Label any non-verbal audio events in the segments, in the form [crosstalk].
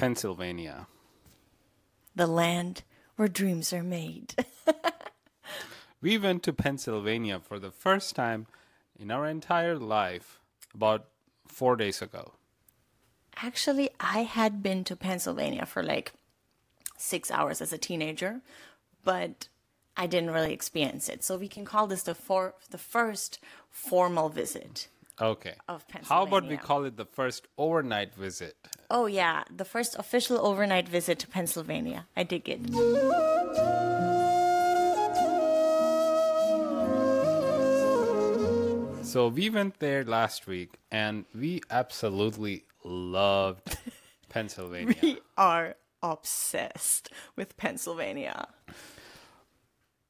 Pennsylvania. The land where dreams are made. [laughs] We went to Pennsylvania for the first time in our entire life about four days ago. Actually, I had been to Pennsylvania for like six hours as a teenager, but I didn't really experience it. So we can call this the for the first formal visit. Okay. Of How about we call it the first overnight visit? Oh yeah, the first official overnight visit to Pennsylvania. I dig it. So we went there last week and we absolutely loved [laughs] Pennsylvania. We are obsessed with Pennsylvania.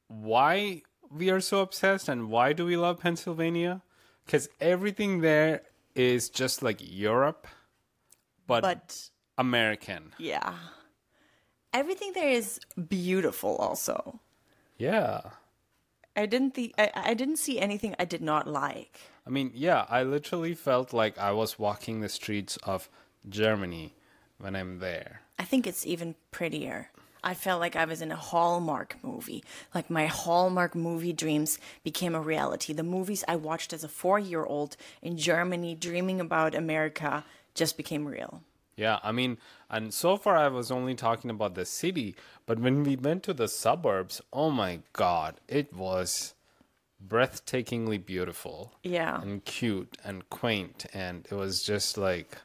why we are so obsessed and why do we love Pennsylvania? Because everything there is just like Europe, but, But American. yeah. Everything there is beautiful also. Yeah. I didn't the I, I didn't see anything I did not like. I mean, yeah, I literally felt like I was walking the streets of Germany when I'm there. I think it's even prettier. I felt like I was in a Hallmark movie. Like my Hallmark movie dreams became a reality. The movies I watched as a four year old in Germany dreaming about America just became real. Yeah, I mean, and so far I was only talking about the city, but when we went to the suburbs, oh my god, it was breathtakingly beautiful. Yeah. And cute and quaint, and it was just like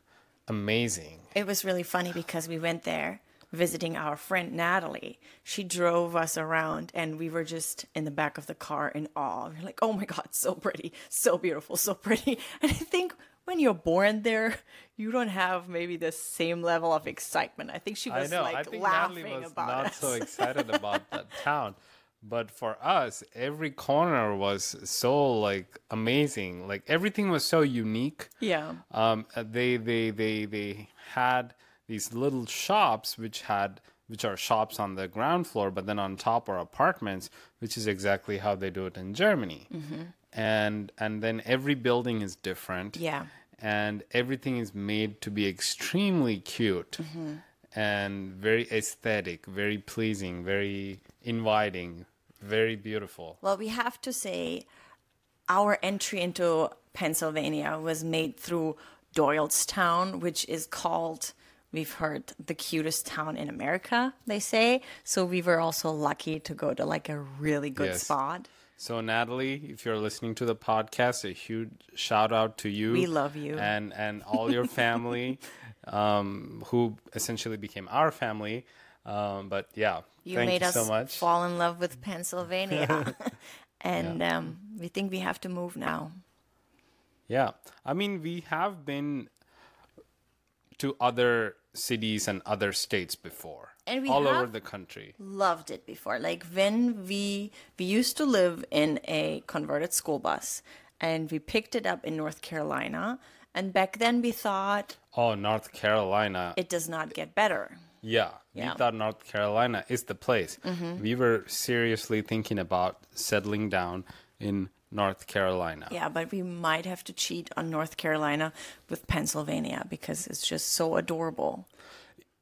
amazing. It was really funny because we went there visiting our friend Natalie. She drove us around and we were just in the back of the car in awe. We are like, oh my God, so pretty, so beautiful, so pretty. [laughs] And I think when you're born there, you don't have maybe the same level of excitement. I think she was I know. like I think laughing Natalie was about not us. so [laughs] excited about that town. But for us, every corner was so like amazing. Like everything was so unique. yeah. um, they they they they had these little shops which had which are shops on the ground floor, but then on top are apartments, which is exactly how they do it in Germany. Mm-hmm. And and then every building is different. Yeah. And everything is made to be extremely cute mm-hmm. and very aesthetic, very pleasing, very inviting, very beautiful. Well, we have to say our entry into Pennsylvania was made through Doylestown, which is called, we've heard, the cutest town in America, they say. So we were also lucky to go to like a really good Yes. spot. So Natalie, if you're listening to the podcast, a huge shout out to you. We love you. and and all your family, [laughs] um, who essentially became our family. Um, but yeah, You made you us so much. fall in love with Pennsylvania. [laughs] [laughs] and um, we think we have to move now. Yeah, I mean we have been to other cities and other states before, And we all over the country. loved it before. Like when we we used to live in a converted school bus and we picked it up in North Carolina and back then we thought Oh, North Carolina. it does not get better. Yeah, we thought North Carolina is the place. Mm-hmm. We were seriously thinking about settling down in North Carolina. Yeah, but we might have to cheat on North Carolina with Pennsylvania because it's just so adorable.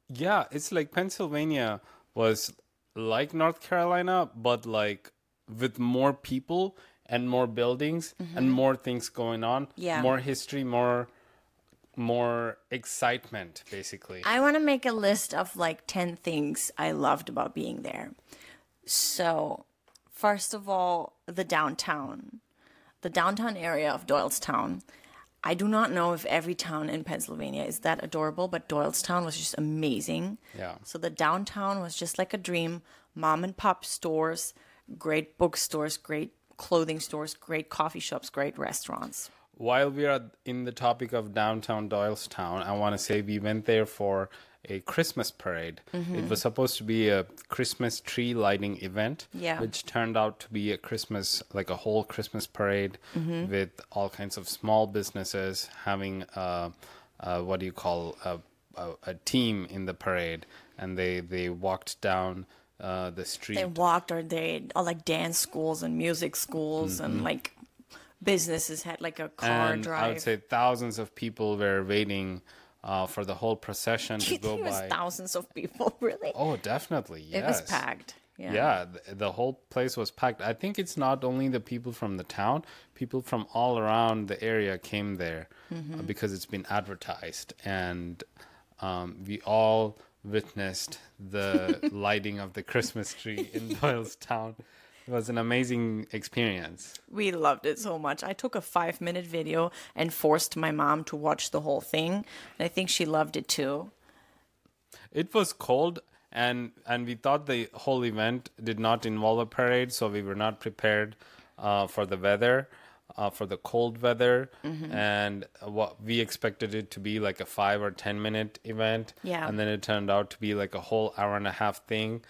Yeah, it's like Pennsylvania was like North Carolina, but like with more people and more buildings and more things going on. Mm-hmm. Yeah. More history, more more excitement, basically. I want to make a list of like 10 things I loved about being there. So, first of all, the downtown. The downtown area of Doylestown. I do not know if every town in Pennsylvania is that adorable, but Doylestown was just amazing. Yeah. So the downtown was just like a dream. Mom and pop stores, great bookstores, great clothing stores, great coffee shops, great restaurants. While we are in the topic of downtown Doylestown, I want to say we went there for a Christmas parade. Mm-hmm. It was supposed to be a Christmas tree lighting event, Yeah. which turned out to be a Christmas, like a whole Christmas parade Mm-hmm. with all kinds of small businesses having, uh, uh, what do you call, a, a, a team in the parade. And they, they walked down uh, the street. They walked or they all like dance schools and music schools and like businesses had like a car and drive. I would say thousands of people were waiting uh, for the whole procession to [laughs] go by. thousands of people? [laughs] Really? Oh, definitely. Yes. It was packed. Yeah. Yeah, the, the whole place was packed. I think it's not only the people from the town, people from all around the area came there uh, because it's been advertised. And um, we all witnessed the [laughs] lighting of the Christmas tree in Doylestown. It was an amazing experience. We loved it so much. I took a five minute video and forced my mom to watch the whole thing. And I think she loved it too. It was cold and and we thought the whole event did not involve a parade, so we were not prepared uh, for the weather, uh, for the cold weather, Mm-hmm. and what we expected it to be like a five or ten minute event, Yeah. and then it turned out to be like a whole hour and a half thing.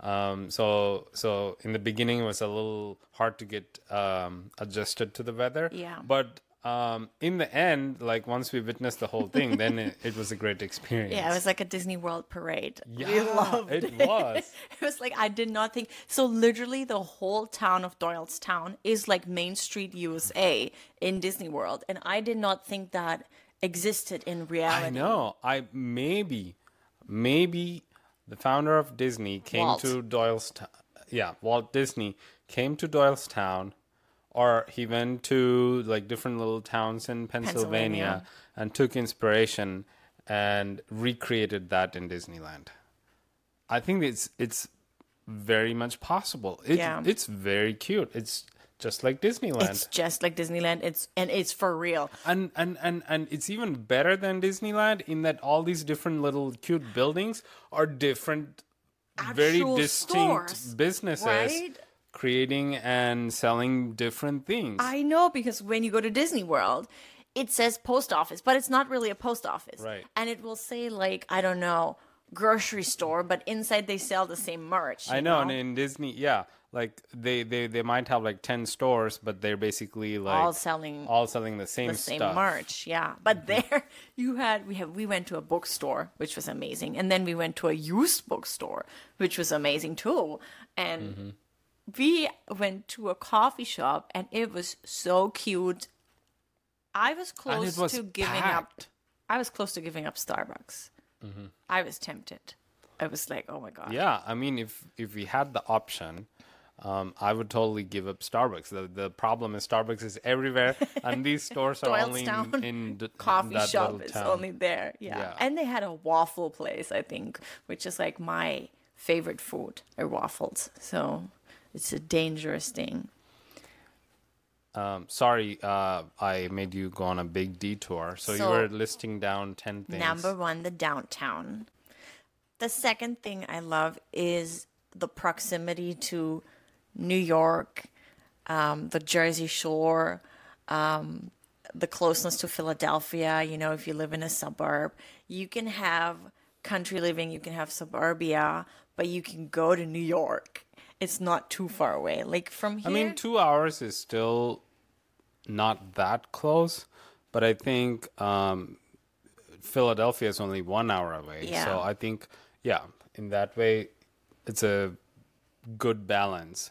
Um, so so in the beginning it was a little hard to get um, adjusted to the weather, Yeah. but. Um, in the end, like once we witnessed the whole thing, then it, it was a great experience. Yeah, it was like a Disney World parade. we Yeah, loved it it. was. [laughs] It was like I did not think so. Literally, the whole town of Doylestown is like Main Street, USA, in Disney World, and I did not think that existed in reality. I know. I maybe, maybe the founder of Disney came Walt. to Doylestown. Yeah, Walt Disney came to Doylestown, or he went to like different little towns in Pennsylvania, Pennsylvania. and took inspiration and recreated that in Disneyland. I think it's it's very much possible. It, Yeah. It's very cute. It's just like Disneyland. It's just like Disneyland. It's and it's for real. and and and and it's even better than Disneyland in that all these different little cute buildings are different, very distinct stores, businesses right? creating and selling different things. I know because when you go to Disney World, it says post office, but it's not really a post office. Right. And it will say like I don't know grocery store, but inside they sell the same merch. I you know, and in Disney, yeah, like they, they they might have like ten stores, but they're basically like all selling all selling the same the same stuff. merch. Yeah. But there [laughs] you had we have we went to a bookstore, which was amazing, and then we went to a used bookstore, which was amazing too. And Mm-hmm. we went to a coffee shop, and it was so cute. I was close was to giving up. packed. Mm-hmm. I was close to giving up Starbucks. I was tempted. I was like, oh my god. Yeah, I mean, if if we had the option, um, I would totally give up Starbucks. The the problem is Starbucks is everywhere, [laughs] and these stores are only in, in [laughs] d- coffee that shop is town. only there. Yeah. Yeah. And they had a waffle place, I think, which is like my favorite food are waffles. So it's a dangerous thing. Um, sorry, uh, I made you go on a big detour. So, you were listing down ten things. Number one, the downtown. The second thing I love is the proximity to New York, um, the Jersey Shore, um, the closeness to Philadelphia. You know, if you live in a suburb, you can have country living, you can have suburbia, but you can go to New York. It's not too far away. Like from here, I mean, two hours is still not that close, but I think um, Philadelphia is only one hour away. Yeah. So I think, yeah, in that way, it's a good balance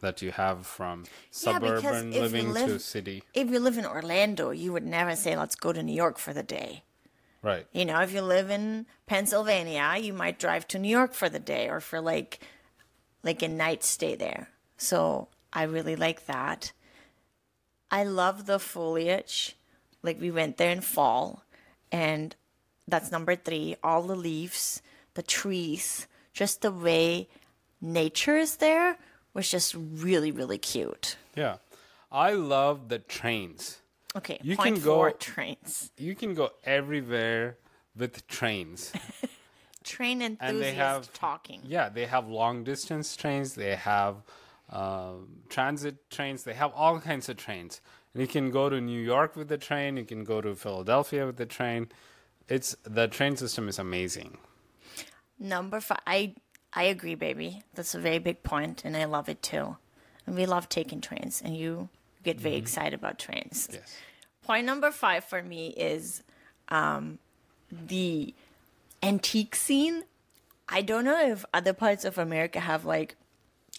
that you have from suburban you living to live- city. if you live in Orlando, you would never say, let's go to New York for the day. Right. You know, if you live in Pennsylvania, you might drive to New York for the day or for like like a night stay there. So I really like that. I love the foliage. Like we went there in fall and that's number 3, all the leaves, the trees, just the way nature is there was just really really cute. Yeah. I love the trains. Okay, You point can go- four trains. You can go everywhere with trains. [laughs] Train and enthusiast they have talking. Yeah, they have long distance trains. They have um, transit trains. They have all kinds of trains. And you can go to New York with the train. You can go to Philadelphia with the train. It's the train system is amazing. Number five, I I agree, baby. That's a very big point, and I love it too. And we love taking trains, and you get very excited about trains. Yes. Point number five for me is um, the antique scene. I don't know if other parts of America have like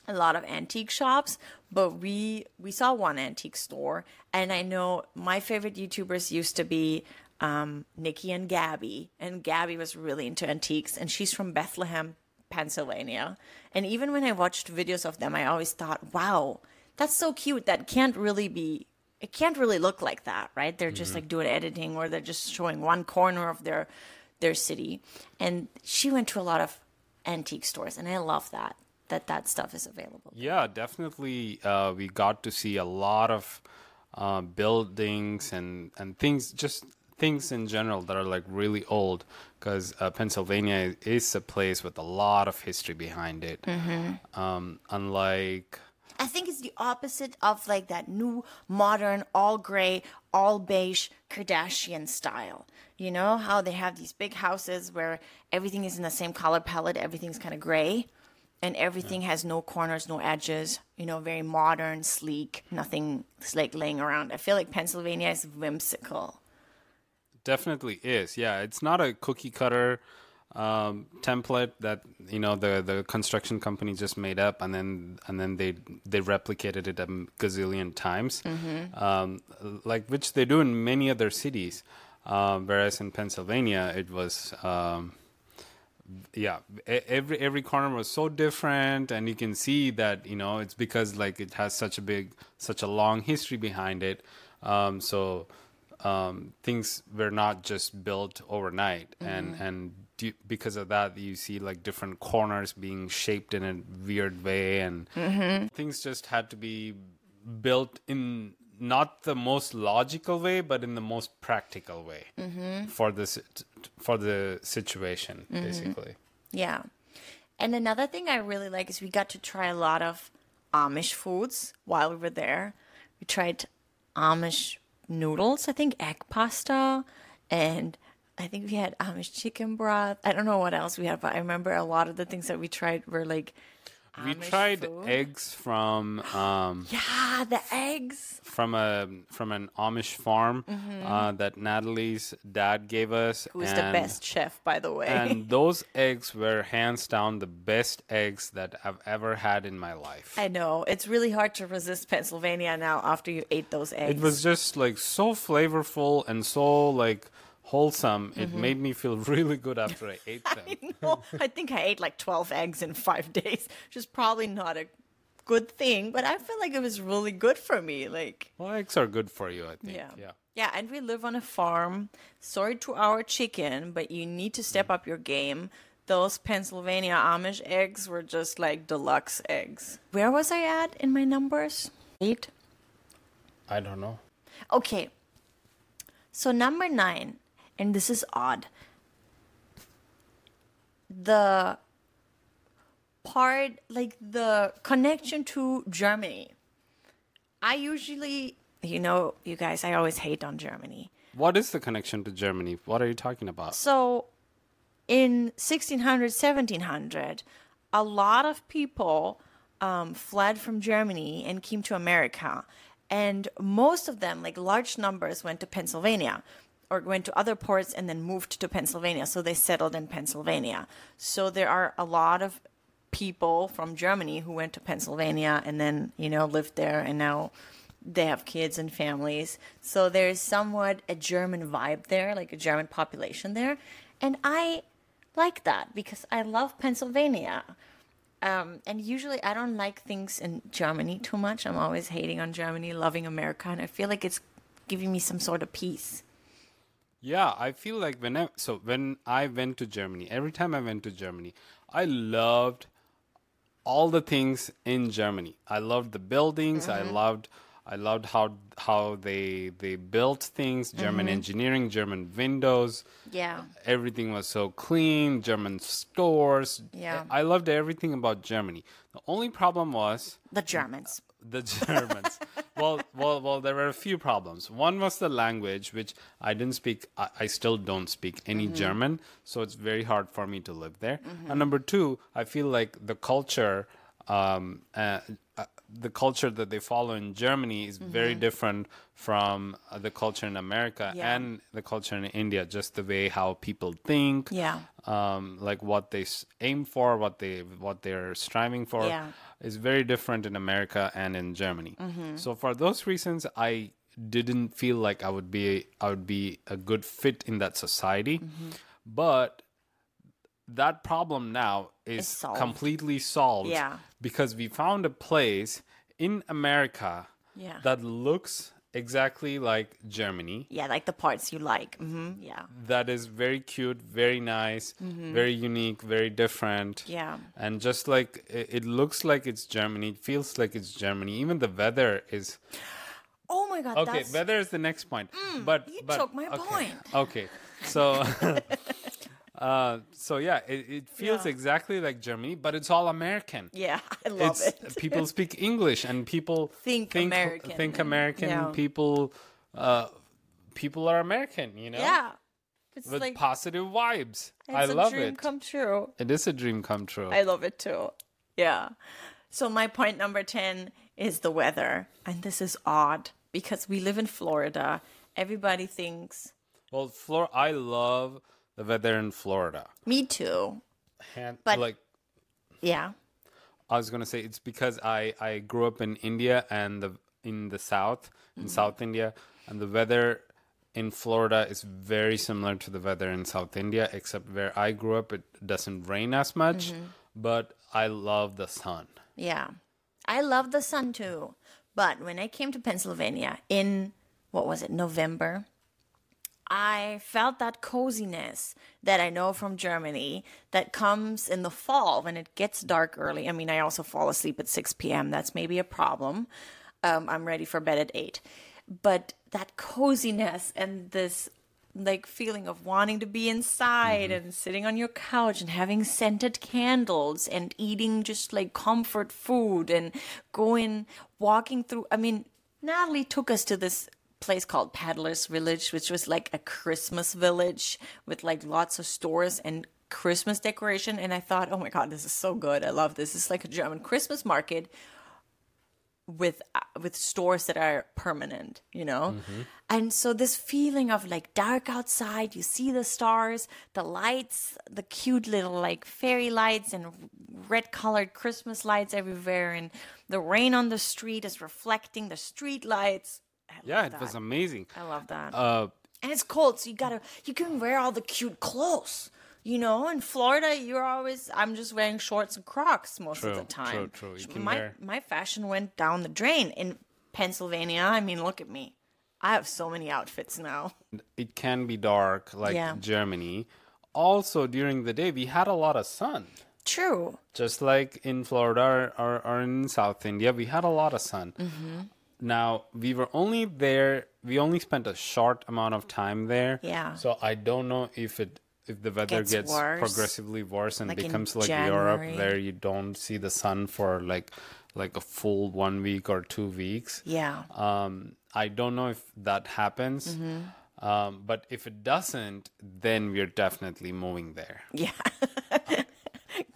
a lot of antique shops, but we we saw one antique store, and I know my favorite YouTubers used to be um, Niki and Gabi, and Gabi was really into antiques, and she's from Bethlehem, Pennsylvania. And even when I watched videos of them, I always thought, wow, that's so cute. That can't really be. It can't really look like that, right? They're just like doing editing, or they're just showing one corner of their their city. And she went to a lot of antique stores, and I love that that that stuff is available. Yeah, definitely. Uh, we got to see a lot of uh, buildings and and things, just things in general that are like really old. Because uh, Pennsylvania is a place with a lot of history behind it. Um, unlike I think it's the opposite of like that new modern all gray, all beige Kardashian style. You know how they have these big houses where everything is in the same color palette, everything's kind of gray and everything has no corners, no edges, you know, very modern, sleek, nothing like laying around. I feel like Pennsylvania is whimsical. Definitely is. Yeah, it's not a cookie cutter um, template that you know the the construction company just made up and then and then they they replicated it a gazillion times, um, like which they do in many other cities. Um, whereas in Pennsylvania, it was. Yeah every every corner was so different and you can see that you know it's because like it has such a big such a long history behind it. Um so um things were not just built overnight and and due, because of that you see like different corners being shaped in a weird way and things just had to be built in not the most logical way but in the most practical way mm-hmm. for this for the situation mm-hmm. basically Yeah. And another thing I really like is we got to try a lot of Amish foods while we were there. We tried Amish noodles, I think egg pasta, and I think we had Amish chicken broth. I don't know what else we had, but I remember a lot of the things that we tried were like we Amish tried food. eggs from um [gasps] Yeah, the eggs. from a from an Amish farm uh, that Natalie's dad gave us. Mm-hmm. Who's the best chef, by the way? And [laughs] those eggs were hands down the best eggs that I've ever had in my life. I know. It's really hard to resist Pennsylvania now after you ate those eggs. It was just like so flavorful and so like wholesome. It Mm-hmm. made me feel [laughs] really good after I ate [laughs] them. No, I think I ate like 12 eggs in five [laughs] days, which is probably not a good thing, but I feel like it was really good for me. Like, well, eggs are good for you, I think. yeah. yeah. Yeah, and we live on a farm. Sorry to our chicken, but you need to step up your game. Those Pennsylvania Amish eggs were just like deluxe eggs. Where was I at in my numbers? Eight? I don't know. Okay. So number nine, and this is odd. The part, like the connection to Germany. I usually, you know, you guys, I always hate on Germany. What is the connection to Germany? What are you talking about? So in 1600, 1700, a lot of people um, fled from Germany and came to America. And most of them, like large numbers, went to Pennsylvania or went to other ports and then moved to Pennsylvania. So they settled in Pennsylvania. So there are a lot of people from Germany who went to Pennsylvania and then, you know, lived there and now they have kids and families. So there's somewhat a German vibe there, like a German population there. And I like that because I love Pennsylvania. Um, and usually I don't like things in Germany too much. I'm always hating on Germany, loving America, and I feel like it's giving me some sort of peace. Yeah, I feel like when I, so when I went to Germany, every time I went to Germany, I loved all the things in Germany. I loved the buildings. I mm-hmm. loved I loved how how they they built things, German mm-hmm. engineering, German windows. Yeah. Everything was so clean, German stores. Yeah. I loved everything about Germany. The only problem was The Germans. the Germans. [laughs] well, well, well. There were a few problems. One was the language, which I didn't speak. I, I still don't speak any German, so it's very hard for me to live there. And number two, I feel like the culture, um, uh, uh, the culture that they follow in Germany is very different from uh, the culture in America Yeah. and the culture in India. Just the way how people think, Yeah. um, like what they aim for, what they what they're striving for Yeah. is very different in America and in Germany. So for those reasons, I didn't feel like I would be I would be a good fit in that society. Mm-hmm. But that problem now is solved. completely solved Yeah. because we found a place in America Yeah. that looks exactly like Germany. Yeah, like the parts you like. hmm Yeah. That is very cute, very nice, very unique, very different. Mm-hmm. Yeah. And just like it, it looks like it's Germany, it feels like it's Germany. Even the weather is Oh my god, okay. that's Weather is the next point, but you but, took my okay, point. Okay, so [laughs] uh, so yeah, it, it feels Yeah. exactly like Germany, but it's all American. yeah, [laughs] I love it's it. people [laughs] speak English and people Think American Think American. yeah. People, uh, people are American. You know, Yeah. It's with like positive vibes. it's I a love dream it. come true. it is a dream come true. I love it too. Yeah. So my point number 10 is the weather. And this is odd because we live in Florida. Everybody thinks well, Flor- I love the weather in Florida. me too. And But- like Yeah. I was gonna say, it's because I I grew up in India and the in the south in mm-hmm. South India, and the weather in Florida is very similar to the weather in South India, except where I grew up, it doesn't rain as much. Mm-hmm. But I love the sun. Yeah. I love the sun too. But when I came to Pennsylvania in, what was it, November, I felt that coziness that I know from Germany that comes in the fall when it gets dark early. I mean, I also fall asleep at 6 p.m. That's maybe a problem. Um, I'm ready for bed at 8. But that coziness and this like feeling of wanting to be inside and sitting on your couch and having scented candles and eating just like comfort food and going walking through I mean Natalie took us to this place called Peddler's Village which was like a Christmas village with like lots of stores and Christmas decoration. And I thought oh my god this is so good. I love this. It's like a German Christmas market with uh, with stores that are permanent you know? And so this feeling of like dark outside you see the stars the lights the cute little like fairy lights and red colored christmas lights everywhere. And the rain on the street is reflecting the street lights Yeah, it was amazing. i love that Uh, and it's cold so you gotta you can wear all the cute clothes you know in florida you're always i'm just wearing shorts and crocs most of the time true, true. My wear- my fashion went down the drain in pennsylvania i mean look at me i have so many outfits now it can be dark like Yeah. Germany. Also, during the day, we had a lot of sun. true just like in Florida or, or, or in South India, we had a lot of sun. Mm-hmm. Now we were only there. We only spent a short amount of time there. Yeah. So I don't know if it if the weather Gets gets, worse. progressively worse and Like becomes like January. Europe, where you don't see the sun for like like a full one week or two weeks. yeah Um, I don't know if that happens. Mm-hmm. Um, but if it doesn't, then we're definitely moving there yeah [laughs]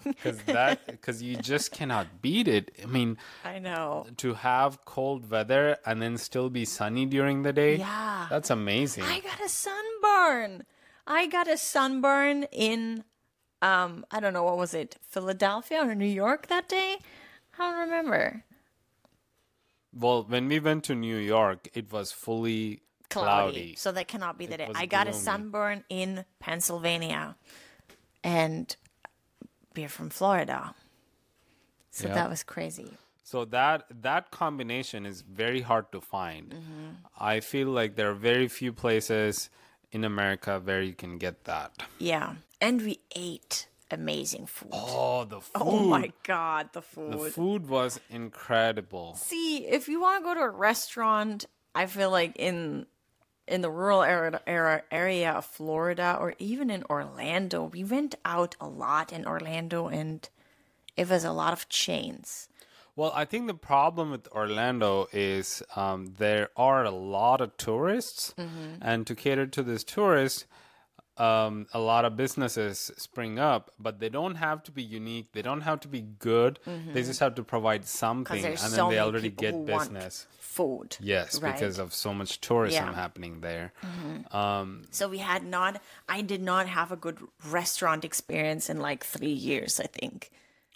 because that because you just cannot beat it. I mean, i know to have cold weather and then still be sunny during the day. Yeah. that's amazing. I got a sunburn. I got a sunburn in um I don't know what was it, Philadelphia or New York that day? I don't remember. well, when we went to New York, it was fully Cloudy. cloudy. So that cannot be the day. I got a sunburn in Pennsylvania. And we're from Florida. So Yeah. that was crazy. So that that combination is very hard to find. Mm-hmm. I feel like there are very few places in America where you can get that. Yeah. And we ate amazing food. Oh, the food! [laughs] Oh my god, the food. the food. food was incredible. See, if you want to go to a restaurant, I feel like in in the rural area, area area of Florida or even in Orlando, we went out a lot in Orlando and it was a lot of chains. Well, I think the problem with Orlando is um, there are a lot of tourists, Mm-hmm. and to cater to these tourists, um, a lot of businesses spring up, but they don't have to be unique. They don't have to be good. They just have to provide something, and Mm-hmm. then so they already get business. food. Yes, right? because of so much tourism Yeah. Mm-hmm. happening there. So we had not I did not have a good restaurant experience in like 3 years, I think.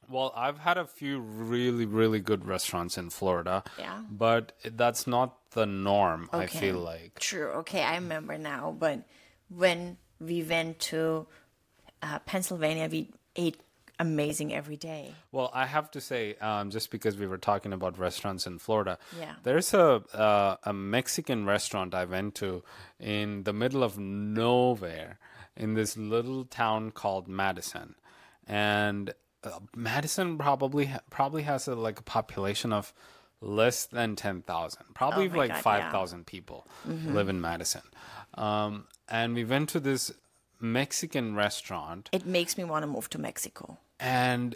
Well, I've had a few really, really good restaurants in Florida. Yeah. But that's not the norm, I feel like. True. Okay, I remember now. But when we went to uh, Pennsylvania, we ate amazing every day. Well, I have to say, um, just because we were talking about restaurants in Florida, Yeah. there's a uh, a Mexican restaurant I went to in the middle of nowhere in this little town called Madison, and uh, Madison probably ha- probably has a, like a population of less than ten thousand, probably Oh like God, yeah. five thousand people live in Madison, um, and we went to this Mexican restaurant It makes me want to move to Mexico. and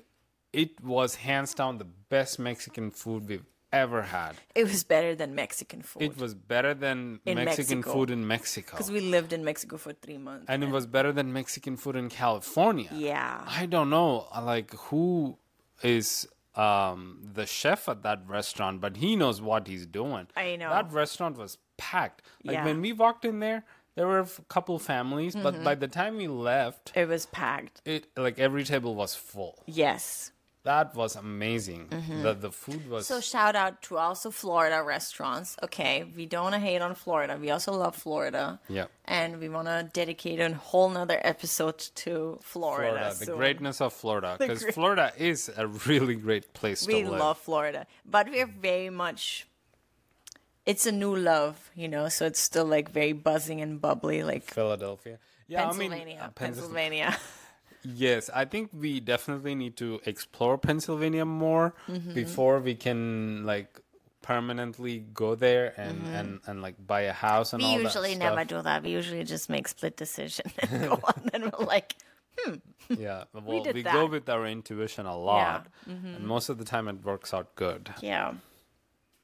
it was hands down the best Mexican food we've ever had. It was better than Mexican food. It was better than In Mexican Mexico. food in Mexico. because we lived in Mexico for three months. and it was better than Mexican food in California. yeah. I don't know like who is um the chef at that restaurant, but he knows what he's doing. I know. That restaurant was packed. Like Yeah. Mm-hmm. when we walked in there, there were a couple families, but by the time we left, It was packed. it like every table was full. Yes. That was amazing. The the food was Mm-hmm. So shout out to also Florida restaurants. Okay, we don't hate on Florida. We also love Florida. Yeah. And we want to dedicate a whole nother episode to Florida. Florida, the greatness of Florida, because great- Florida is a really great place We to live. love Florida, but we're very much. It's a new love, you know. So it's still like very buzzing and bubbly, like Philadelphia. Yeah, Pennsylvania. I mean, uh, Pennsylvania. Pennsylvania. [laughs] Yes, I think we definitely need to explore Pennsylvania more Mm-hmm. before we can like permanently go there and and, and like buy a house and Mm-hmm. we usually never do that. We usually just make split decision [laughs] [laughs] and go on. And we're like, hmm. Yeah, [laughs] well, did we, go that. Mm-hmm. with our intuition a lot, and most of the time it works out good. yeah.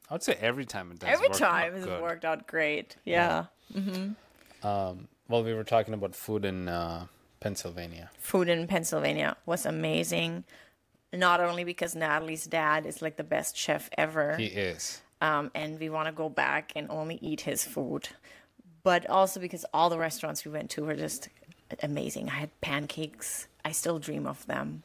I'd say every time it does. Every time it's good. worked out great. Yeah. Well, we were talking about food and uh, Pennsylvania. Food in Pennsylvania was amazing. Not only because Natalie's dad is like the best chef ever, He is. um, and we want to go back and only eat his food, but also because all the restaurants we went to were just amazing. I had pancakes. I still dream of them.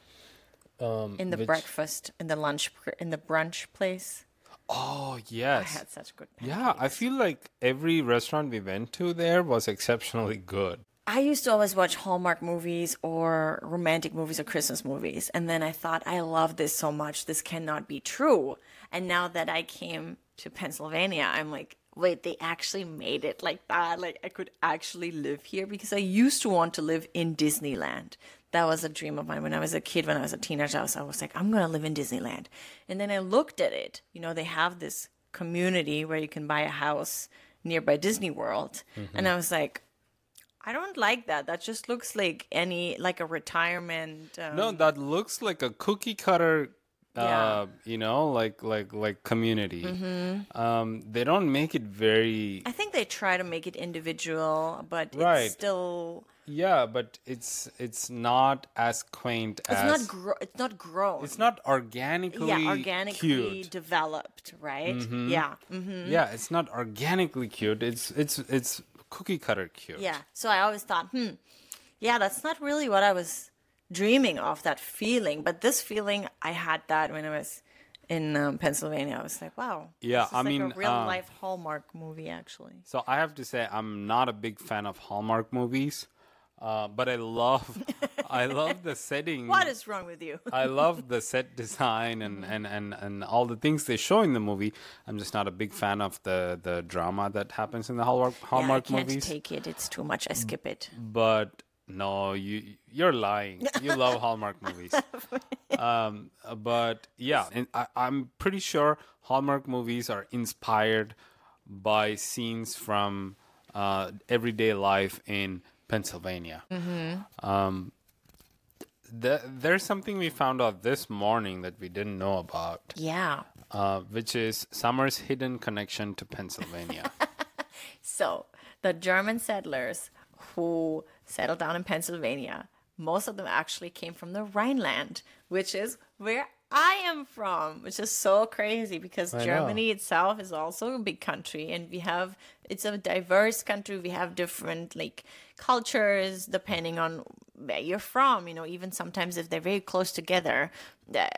Um, In the which- breakfast, in the lunch, in the brunch place. Oh yes, I had such good pancakes. Yeah, I feel like every restaurant we went to there was exceptionally good. I used to always watch Hallmark movies or romantic movies or Christmas movies. And then I thought, I love this so much. This cannot be true. And now that I came to Pennsylvania, I'm like, wait, they actually made it like that. Like I could actually live here because I used to want to live in Disneyland. That was a dream of mine when I was a kid, when I was a teenager. I was, I was like, I'm going to live in Disneyland. And then I looked at it. You know, they have this community where you can buy a house nearby Disney World. Mm-hmm. And I was like, I don't like that. That just looks like any like a retirement. Um, No, that looks like a cookie cutter. Uh, Yeah. you know, like like like community. Hmm. Um, they don't make it very. I think they try to make it individual, but Right. it's still Yeah, but it's it's not as quaint it's as. not gro- it's not grown. it's not organically. yeah, organically cute. developed, right? Yeah. hmm Yeah, it's not organically cute. It's it's it's cookie cutter cute. Yeah. So I always thought, hmm, yeah, that's not really what I was dreaming of, that feeling. But this feeling, I had that when I was in um, Pennsylvania. I was like, wow. Yeah, I like mean, a real uh, life Hallmark movie, actually. So I have to say I'm not a big fan of Hallmark movies, uh, but I love I love the [laughs] setting. What is wrong with you? I love the [laughs] set design and, and, and, and all the things they show in the movie. I'm just not a big fan of the, the drama that happens in the Hallmark, Hallmark yeah, I can't movies. take it. It's too much. I skip it. But no, you you're lying. You [laughs] love Hallmark movies. um, but yeah, and I, I'm pretty sure Hallmark movies are inspired by scenes from uh, everyday life in Pennsylvania. Um, the, there's something we found out this morning that we didn't know about, Yeah. uh, which is Summer's hidden connection to Pennsylvania. [laughs] So the German settlers who settled down in Pennsylvania, most of them actually came from the Rhineland, which is where I am from, which is so crazy because I know. Germany itself is also a big country and we have it's a diverse country. We have different like cultures depending on where you're from, you know, even sometimes if they're very close together, the,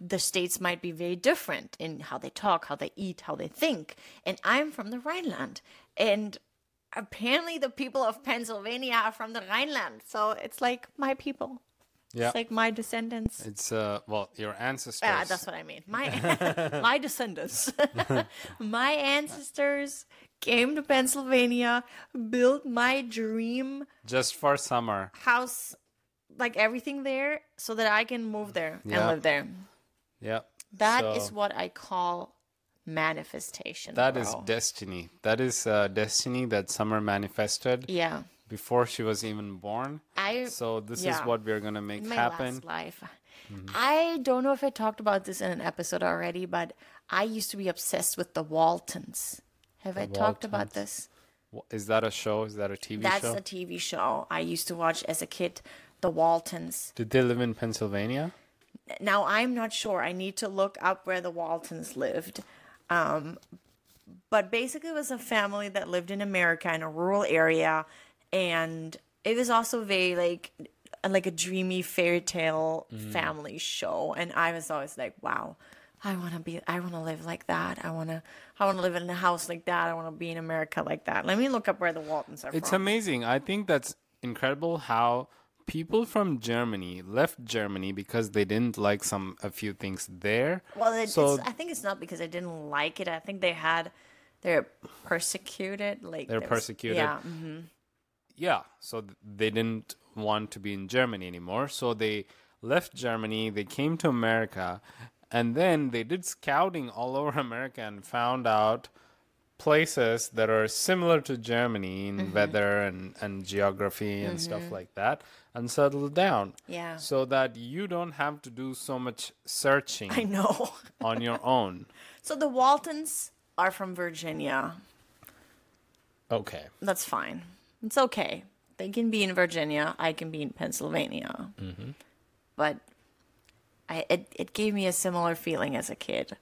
the states might be very different in how they talk, how they eat, how they think. And I'm from the Rhineland and apparently the people of Pennsylvania are from the Rhineland. So it's like my people. Yeah. It's like my descendants. It's uh well your ancestors. Ah, that's what I mean. My [laughs] [laughs] my descendants, [laughs] my ancestors came to Pennsylvania, built my dream just for summer. house, like everything there, so that I can move there and live there. Yeah. That is So- what I call manifestation. That is bro. destiny. That is uh, destiny that Summer manifested yeah. Before she was even born. I So this is what we're gonna make my happen. last life. I don't know if I talked about this in an episode already, but I used to be obsessed with the Waltons. Have I talked about this? Is that a show? Is that a TV That's show? That's a TV show I used to watch as a kid, The Waltons. Did they live in Pennsylvania? Now I'm not sure. I need to look up where the Waltons lived. Um, but basically, it was a family that lived in America in a rural area, and it was also very like like a dreamy fairy tale family show. And I was always like, wow. I want to be. I want to live like that. I want to. I want to live in a house like that. I want to be in America like that. Let me look up where the Waltons are It's from. amazing. I think that's incredible how people from Germany left Germany because they didn't like some a few things there. Well, it, so I think it's not because I didn't like it. I think they had, they're persecuted. Like They're persecuted. Yeah, mhm. Yeah, so they didn't want to be in Germany anymore. So they left Germany, they came to America, and then they did scouting all [laughs] over America and found out places that are similar to Germany in Mm-hmm. weather and, and geography and stuff like that and settled down. Yeah. So that you don't have to do so much searching I know. [laughs] on your own. so the Waltons are from Virginia. Okay. That's fine. It's okay. They can be in Virginia. I can be in Pennsylvania. Mm-hmm. But I it, it gave me a similar feeling as a kid.